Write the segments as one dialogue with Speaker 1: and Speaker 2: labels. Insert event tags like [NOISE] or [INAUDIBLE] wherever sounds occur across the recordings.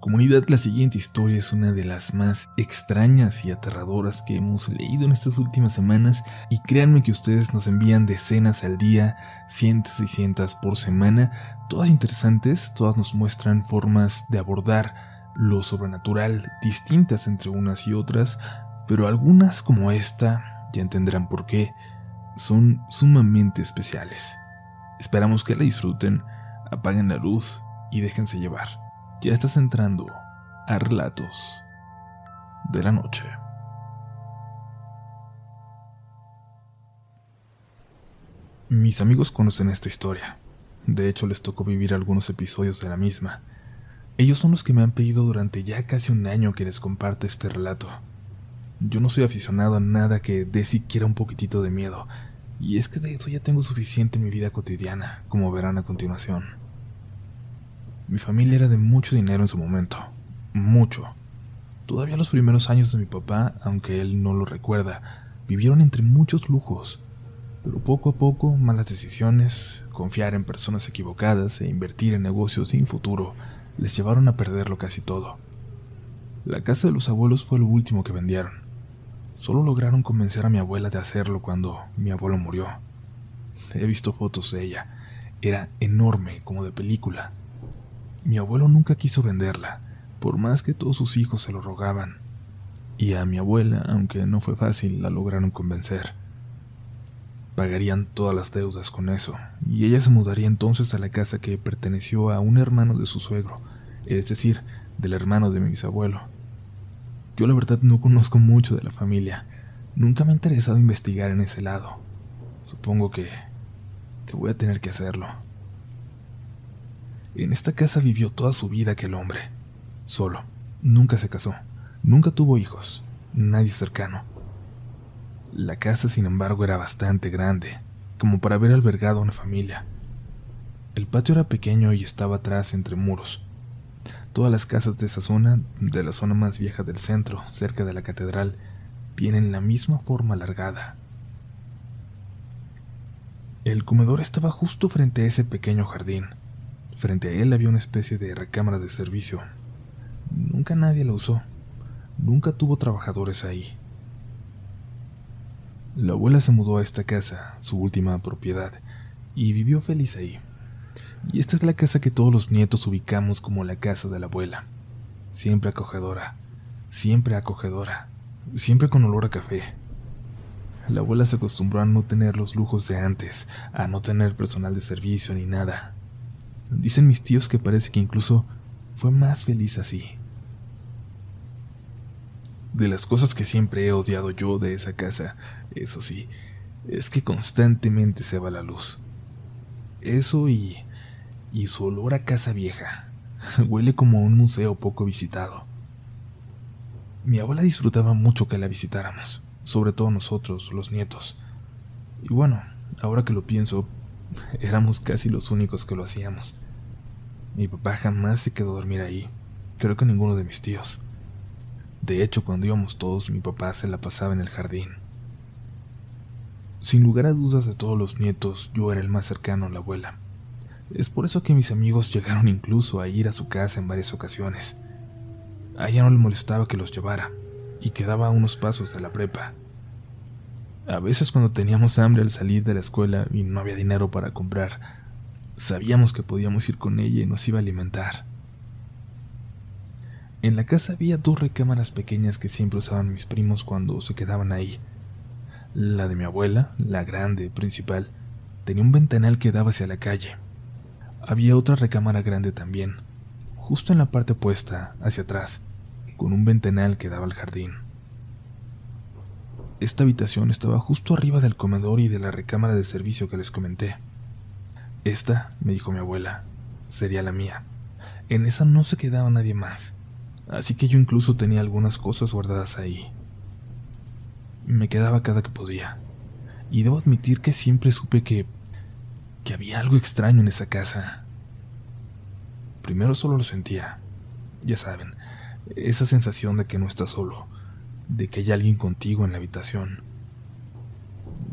Speaker 1: Comunidad, la siguiente historia es una de las más extrañas y aterradoras que hemos leído en estas últimas semanas y créanme que ustedes nos envían decenas al día, cientos y cientos por semana, todas interesantes, todas nos muestran formas de abordar lo sobrenatural distintas entre unas y otras, pero algunas como esta, ya entenderán por qué, son sumamente especiales. Esperamos que la disfruten, apaguen la luz y déjense llevar. Ya estás entrando a Relatos de la Noche. Mis amigos conocen esta historia. De hecho, les tocó vivir algunos episodios de la misma. Ellos son los que me han pedido durante ya casi un año que les comparte este relato. Yo no soy aficionado a nada que dé siquiera un poquitito de miedo, y es que de eso ya tengo suficiente en mi vida cotidiana, como verán a continuación. Mi familia era de mucho dinero en su momento, mucho. Todavía los primeros años de mi papá, aunque él no lo recuerda, vivieron entre muchos lujos. Pero poco a poco, malas decisiones, confiar en personas equivocadas e invertir en negocios sin futuro les llevaron a perderlo casi todo. La casa de los abuelos fue lo último que vendieron. Solo lograron convencer a mi abuela de hacerlo cuando mi abuelo murió. He visto fotos de ella. Era enorme, como de película. Mi abuelo nunca quiso venderla, por más que todos sus hijos se lo rogaban. Y a mi abuela, aunque no fue fácil, la lograron convencer. Pagarían todas las deudas con eso, y ella se mudaría entonces a la casa que perteneció a un hermano de su suegro, es decir, del hermano de mi bisabuelo. Yo la verdad no conozco mucho de la familia, nunca me ha interesado investigar en ese lado. Supongo que... que voy a tener que hacerlo. En esta casa vivió toda su vida aquel hombre, solo. Nunca se casó, nunca tuvo hijos, nadie cercano. La casa, sin embargo, era bastante grande, como para haber albergado a una familia. El patio era pequeño y estaba atrás entre muros. Todas las casas de esa zona, de la zona más vieja del centro, cerca de la catedral, tienen la misma forma alargada. El comedor estaba justo frente a ese pequeño jardín. Frente a él había una especie de recámara de servicio. Nunca nadie la usó. Nunca tuvo trabajadores ahí. La abuela se mudó a esta casa, su última propiedad, y vivió feliz ahí. Y esta es la casa que todos los nietos ubicamos como la casa de la abuela. Siempre acogedora, siempre acogedora, siempre con olor a café. La abuela se acostumbró a no tener los lujos de antes, a no tener personal de servicio ni nada. Dicen mis tíos que parece que incluso fue más feliz así. De las cosas que siempre he odiado yo de esa casa, eso sí, es que constantemente se va la luz. Eso y... y su olor a casa vieja. [LAUGHS] Huele como un museo poco visitado. Mi abuela disfrutaba mucho que la visitáramos, sobre todo nosotros, los nietos. Y bueno, ahora que lo pienso, [LAUGHS] éramos casi los únicos que lo hacíamos. Mi papá jamás se quedó a dormir ahí, creo que ninguno de mis tíos. De hecho, cuando íbamos todos, mi papá se la pasaba en el jardín. Sin lugar a dudas de todos los nietos, yo era el más cercano a la abuela. Es por eso que mis amigos llegaron incluso a ir a su casa en varias ocasiones. A ella no le molestaba que los llevara, y quedaba a unos pasos de la prepa. A veces cuando teníamos hambre al salir de la escuela y no había dinero para comprar, Sabíamos que podíamos ir con ella y nos iba a alimentar. En la casa había dos recámaras pequeñas que siempre usaban mis primos cuando se quedaban ahí. La de mi abuela, la grande, principal, tenía un ventanal que daba hacia la calle. Había otra recámara grande también, justo en la parte opuesta, hacia atrás, con un ventanal que daba al jardín. Esta habitación estaba justo arriba del comedor y de la recámara de servicio que les comenté. Esta, me dijo mi abuela, sería la mía. En esa no se quedaba nadie más, así que yo incluso tenía algunas cosas guardadas ahí. Me quedaba cada que podía, y debo admitir que siempre supe que que había algo extraño en esa casa. Primero solo lo sentía, ya saben, esa sensación de que no estás solo, de que hay alguien contigo en la habitación.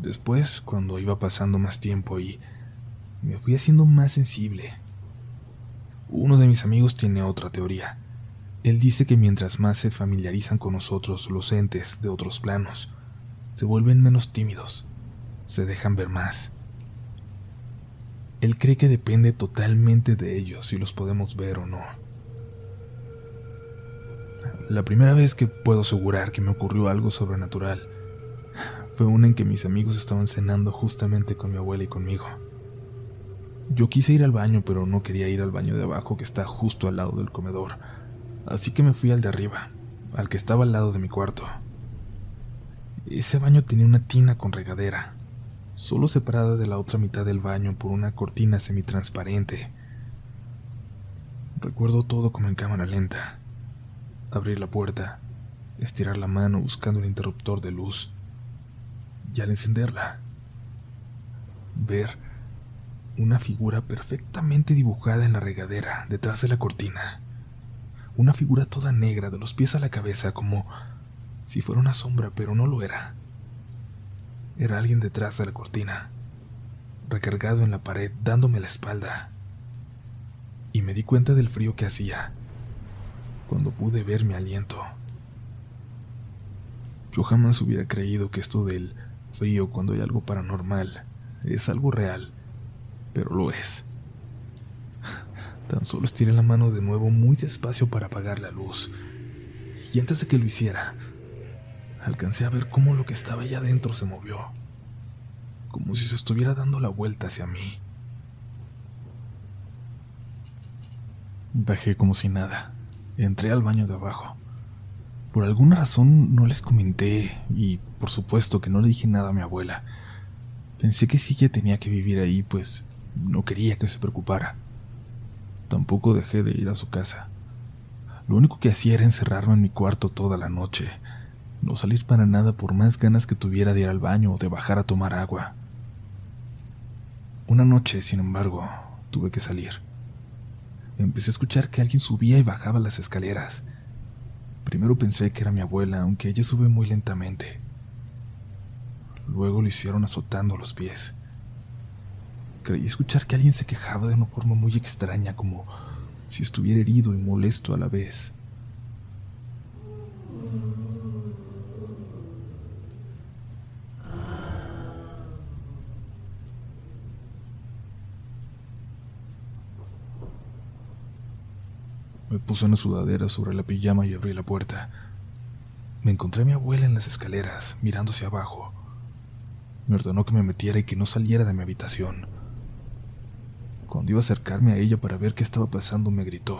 Speaker 1: Después, cuando iba pasando más tiempo y me fui haciendo más sensible. Uno de mis amigos tiene otra teoría. Él dice que mientras más se familiarizan con nosotros los entes de otros planos, se vuelven menos tímidos, se dejan ver más. Él cree que depende totalmente de ellos si los podemos ver o no. La primera vez que puedo asegurar que me ocurrió algo sobrenatural fue una en que mis amigos estaban cenando justamente con mi abuela y conmigo. Yo quise ir al baño, pero no quería ir al baño de abajo que está justo al lado del comedor, así que me fui al de arriba, al que estaba al lado de mi cuarto. Ese baño tenía una tina con regadera, solo separada de la otra mitad del baño por una cortina semitransparente. Recuerdo todo como en cámara lenta. Abrir la puerta, estirar la mano buscando el interruptor de luz y al encenderla, ver una figura perfectamente dibujada en la regadera detrás de la cortina. Una figura toda negra de los pies a la cabeza como si fuera una sombra, pero no lo era. Era alguien detrás de la cortina, recargado en la pared, dándome la espalda. Y me di cuenta del frío que hacía cuando pude ver mi aliento. Yo jamás hubiera creído que esto del frío cuando hay algo paranormal es algo real, pero lo es. Tan solo estiré la mano de nuevo muy despacio para apagar la luz. Y antes de que lo hiciera, alcancé a ver cómo lo que estaba allá adentro se movió, como si se estuviera dando la vuelta hacia mí. Bajé como si nada. Entré al baño de abajo. Por alguna razón no les comenté y por supuesto que no le dije nada a mi abuela. Pensé que si ella tenía que vivir ahí, pues no quería que se preocupara. Tampoco dejé de ir a su casa. Lo único que hacía era encerrarme en mi cuarto toda la noche, no salir para nada por más ganas que tuviera de ir al baño o de bajar a tomar agua. Una noche, sin embargo, tuve que salir. Empecé a escuchar que alguien subía y bajaba las escaleras. Primero pensé que era mi abuela, aunque ella sube muy lentamente. Luego lo hicieron azotando los pies. Creí escuchar que alguien se quejaba de una forma muy extraña, como si estuviera herido y molesto a la vez. Me puse una sudadera sobre la pijama y abrí la puerta. Me encontré a mi abuela en las escaleras, mirando hacia abajo. Me ordenó que me metiera y que no saliera de mi habitación. Cuando iba a acercarme a ella para ver qué estaba pasando, me gritó.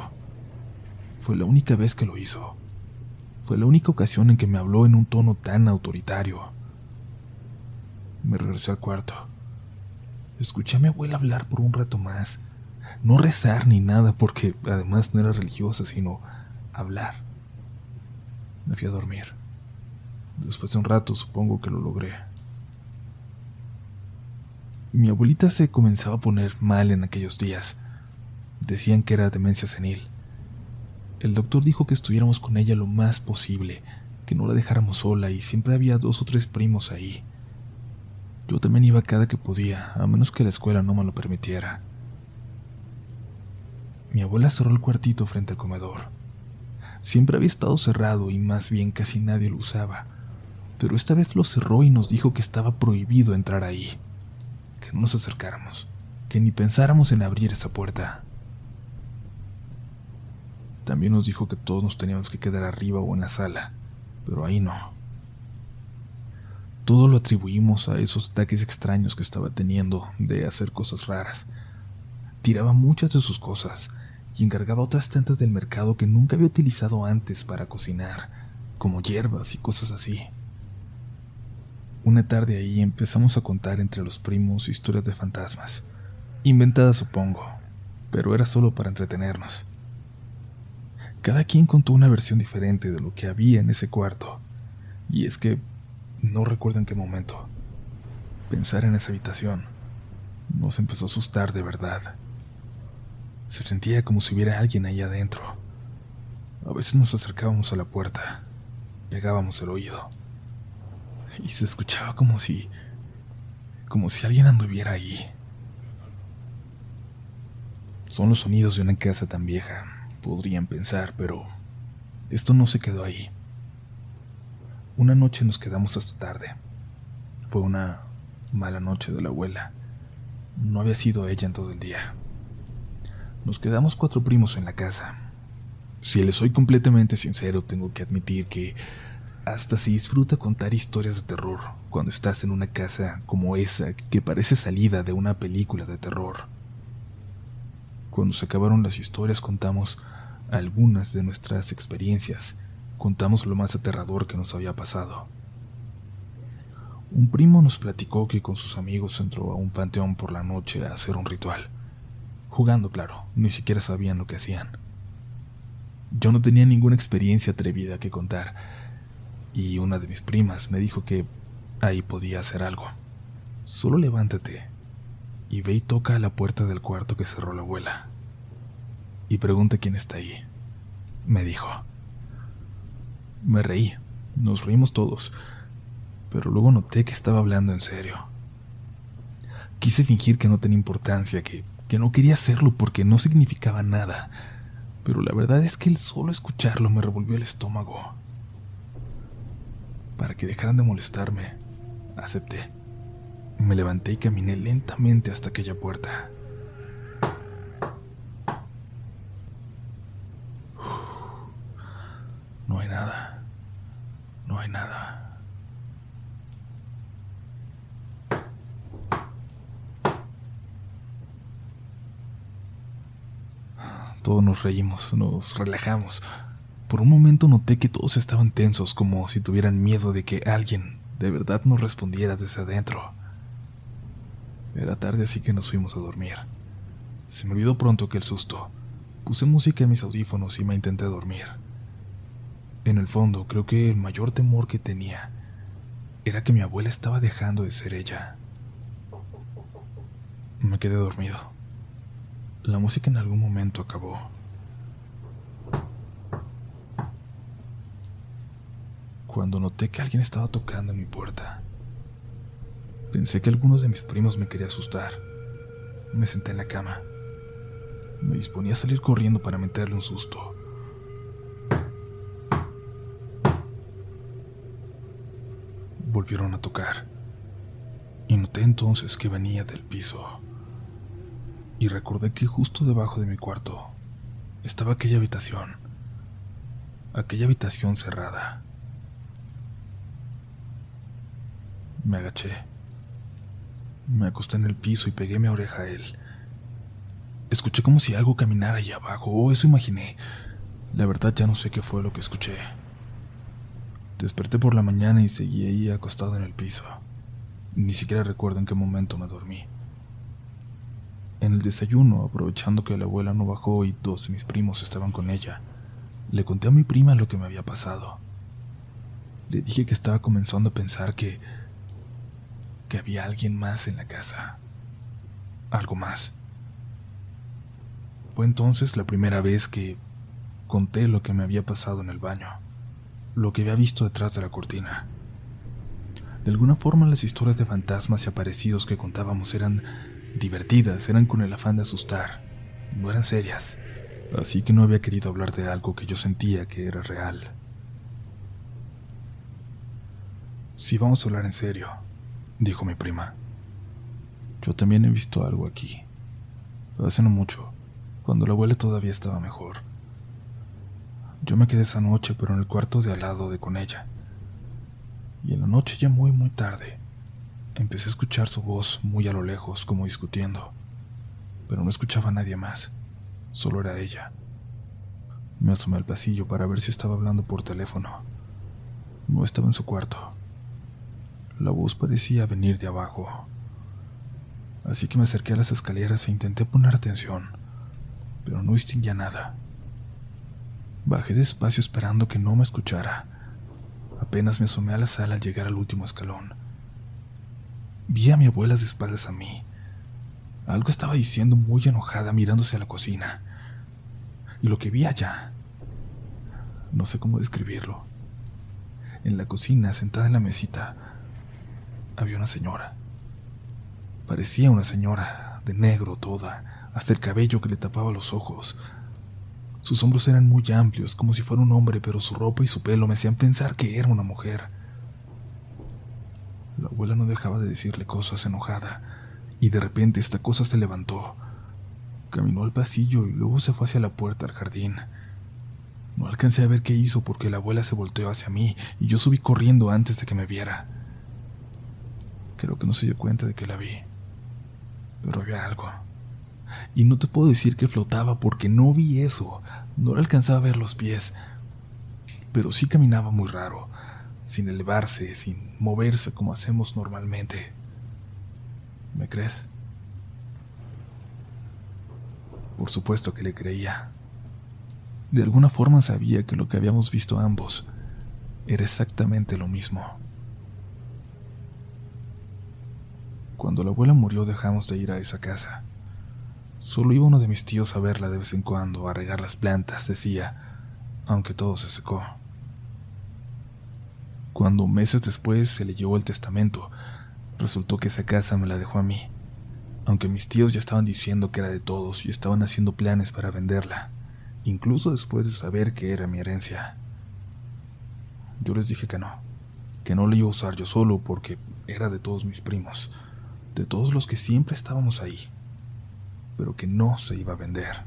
Speaker 1: Fue la única vez que lo hizo. Fue la única ocasión en que me habló en un tono tan autoritario. Me regresé al cuarto. Escuché a mi abuela hablar por un rato más no rezar ni nada, porque además no era religiosa, sino hablar. Me fui a dormir. Después de un rato supongo que lo logré. Mi abuelita se comenzaba a poner mal en aquellos días. Decían que era demencia senil. El doctor dijo que estuviéramos con ella lo más posible, que no la dejáramos sola y siempre había dos o tres primos ahí. Yo también iba cada que podía, a menos que la escuela no me lo permitiera. Mi abuela cerró el cuartito frente al comedor. Siempre había estado cerrado y más bien casi nadie lo usaba, pero esta vez lo cerró y nos dijo que estaba prohibido entrar ahí, que no nos acercáramos, que ni pensáramos en abrir esa puerta. También nos dijo que todos nos teníamos que quedar arriba o en la sala, pero ahí no. Todo lo atribuimos a esos ataques extraños que estaba teniendo de hacer cosas raras. Tiraba muchas de sus cosas, y encargaba otras tantas del mercado que nunca había utilizado antes para cocinar, como hierbas y cosas así. Una tarde ahí empezamos a contar entre los primos historias de fantasmas, inventadas supongo, pero era solo para entretenernos. Cada quien contó una versión diferente de lo que había en ese cuarto, y es que no recuerdo en qué momento. Pensar en esa habitación nos empezó a asustar de verdad. Se sentía como si hubiera alguien ahí adentro. A veces nos acercábamos a la puerta, pegábamos el oído, y se escuchaba como si... como si alguien anduviera ahí. Son los sonidos de una casa tan vieja, podrían pensar, pero Esto no se quedó ahí. Una noche nos quedamos hasta tarde. Fue una mala noche de la abuela. No había sido ella en todo el día. Nos quedamos cuatro primos en la casa. Si le soy completamente sincero, tengo que admitir que hasta se disfruta contar historias de terror cuando estás en una casa como esa que parece salida de una película de terror. Cuando se acabaron las historias contamos algunas de nuestras experiencias, contamos lo más aterrador que nos había pasado. Un primo nos platicó que con sus amigos entró a un panteón por la noche a hacer un ritual. Jugando, claro, ni siquiera sabían lo que hacían. Yo no tenía ninguna experiencia atrevida que contar, y una de mis primas me dijo que ahí podía hacer algo. Solo levántate y ve y toca a la puerta del cuarto que cerró la abuela. Y pregunta quién está ahí. Me dijo. Me reí, nos reímos todos, pero luego noté que estaba hablando en serio. Quise fingir que no tenía importancia, que, que no quería hacerlo porque no significaba nada, pero la verdad es que el solo escucharlo me revolvió el estómago. Para que dejaran de molestarme, acepté. Me levanté y caminé lentamente hasta aquella puerta. No hay nada. No hay nada. Todos nos reímos, nos relajamos. Por un momento noté que todos estaban tensos, como si tuvieran miedo de que alguien de verdad nos respondiera desde adentro. Era tarde, así que nos fuimos a dormir. Se me olvidó pronto que el susto. Puse música en mis audífonos y me intenté dormir. En el fondo, creo que el mayor temor que tenía era que mi abuela estaba dejando de ser ella. Me quedé dormido. La música en algún momento acabó. Cuando noté que alguien estaba tocando en mi puerta. Pensé que algunos de mis primos me quería asustar. Me senté en la cama. Me disponía a salir corriendo para meterle un susto. Volvieron a tocar. Y noté entonces que venía del piso. Y recordé que justo debajo de mi cuarto estaba aquella habitación. Aquella habitación cerrada. Me agaché. Me acosté en el piso y pegué mi oreja a él. Escuché como si algo caminara allá abajo, o eso imaginé. La verdad ya no sé qué fue lo que escuché. Desperté por la mañana y seguí ahí acostado en el piso. Ni siquiera recuerdo en qué momento me dormí. En el desayuno, aprovechando que la abuela no bajó y dos de mis primos estaban con ella, le conté a mi prima lo que me había pasado. Le dije que estaba comenzando a pensar que que había alguien más en la casa. Algo más. Fue entonces la primera vez que conté lo que me había pasado en el baño, lo que había visto detrás de la cortina. De alguna forma las historias de fantasmas y aparecidos que contábamos eran divertidas, eran con el afán de asustar, no eran serias, así que no había querido hablar de algo que yo sentía que era real. Si vamos a hablar en serio, dijo mi prima. Yo también he visto algo aquí. Hace no mucho, cuando la abuela todavía estaba mejor. Yo me quedé esa noche, pero en el cuarto de al lado de con ella. Y en la noche, ya muy, muy tarde, empecé a escuchar su voz muy a lo lejos, como discutiendo. Pero no escuchaba a nadie más, solo era ella. Me asomé al pasillo para ver si estaba hablando por teléfono. No estaba en su cuarto. La voz parecía venir de abajo. Así que me acerqué a las escaleras e intenté poner atención, pero no distinguía nada. Bajé despacio esperando que no me escuchara. Apenas me asomé a la sala al llegar al último escalón. Vi a mi abuela de espaldas a mí. Algo estaba diciendo muy enojada mirándose a la cocina. Y lo que vi allá, no sé cómo describirlo. En la cocina, sentada en la mesita, había una señora. Parecía una señora, de negro toda, hasta el cabello que le tapaba los ojos. Sus hombros eran muy amplios, como si fuera un hombre, pero su ropa y su pelo me hacían pensar que era una mujer. La abuela no dejaba de decirle cosas enojada, y de repente esta cosa se levantó. Caminó al pasillo y luego se fue hacia la puerta al jardín. No alcancé a ver qué hizo porque la abuela se volteó hacia mí y yo subí corriendo antes de que me viera. Creo que no se dio cuenta de que la vi, pero había algo. Y no te puedo decir que flotaba porque no vi eso, no le alcanzaba a ver los pies, pero sí caminaba muy raro, sin elevarse, sin moverse como hacemos normalmente. ¿Me crees? Por supuesto que le creía. De alguna forma sabía que lo que habíamos visto ambos era exactamente lo mismo. Cuando la abuela murió dejamos de ir a esa casa. Solo iba uno de mis tíos a verla de vez en cuando, a regar las plantas, decía, aunque todo se secó. Cuando meses después se le llevó el testamento, resultó que esa casa me la dejó a mí, aunque mis tíos ya estaban diciendo que era de todos y estaban haciendo planes para venderla, incluso después de saber que era mi herencia. Yo les dije que no, que no la iba a usar yo solo porque era de todos mis primos, de todos los que siempre estábamos ahí pero que no se iba a vender.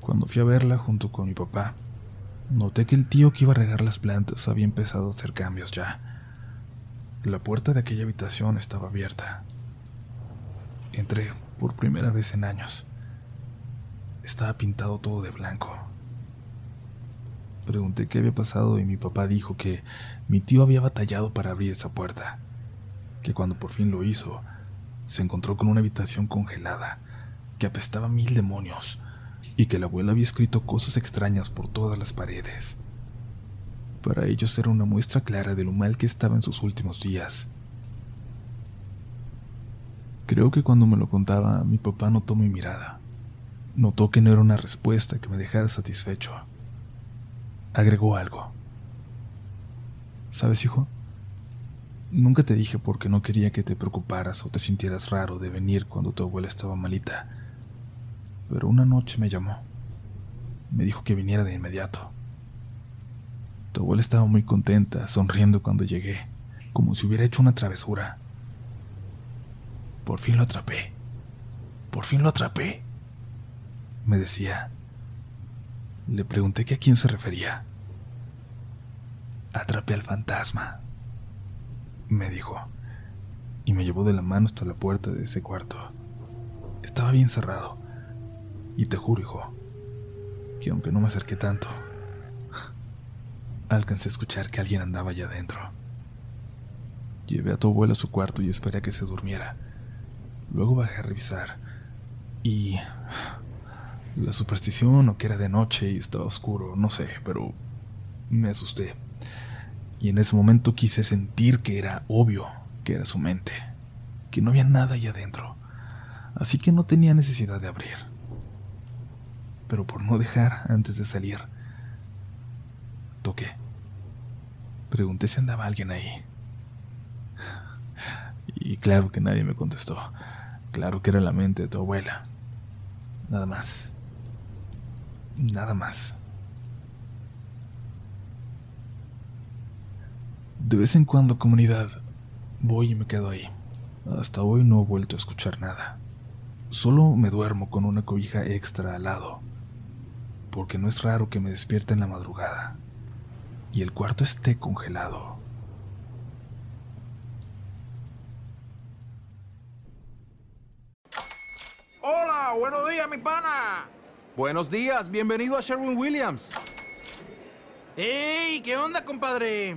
Speaker 1: Cuando fui a verla junto con mi papá, noté que el tío que iba a regar las plantas había empezado a hacer cambios ya. La puerta de aquella habitación estaba abierta. Entré por primera vez en años. Estaba pintado todo de blanco. Pregunté qué había pasado y mi papá dijo que mi tío había batallado para abrir esa puerta, que cuando por fin lo hizo, se encontró con una habitación congelada, que apestaba mil demonios, y que la abuela había escrito cosas extrañas por todas las paredes. Para ellos era una muestra clara de lo mal que estaba en sus últimos días. Creo que cuando me lo contaba, mi papá notó mi mirada. Notó que no era una respuesta que me dejara satisfecho. Agregó algo. ¿Sabes, hijo? Nunca te dije porque no quería que te preocuparas o te sintieras raro de venir cuando tu abuela estaba malita. Pero una noche me llamó. Me dijo que viniera de inmediato. Tu abuela estaba muy contenta, sonriendo cuando llegué, como si hubiera hecho una travesura. Por fin lo atrapé. Por fin lo atrapé. Me decía. Le pregunté que a quién se refería. Atrapé al fantasma me dijo, y me llevó de la mano hasta la puerta de ese cuarto. Estaba bien cerrado, y te juro, hijo, que aunque no me acerqué tanto, alcancé a escuchar que alguien andaba allá adentro. Llevé a tu abuela a su cuarto y esperé a que se durmiera. Luego bajé a revisar, y la superstición o que era de noche y estaba oscuro, no sé, pero me asusté y en ese momento quise sentir que era obvio que era su mente, que no había nada allá adentro, así que no tenía necesidad de abrir. Pero por no dejar antes de salir, toqué. Pregunté si andaba alguien ahí. Y claro que nadie me contestó. Claro que era la mente de tu abuela. Nada más. Nada más. De vez en cuando, comunidad, voy y me quedo ahí. Hasta hoy no he vuelto a escuchar nada. Solo me duermo con una cobija extra al lado, porque no es raro que me despierte en la madrugada y el cuarto esté congelado.
Speaker 2: Hola, buenos días, mi pana.
Speaker 3: Buenos días, bienvenido a Sherwin Williams.
Speaker 2: ¡Ey! ¿Qué onda, compadre?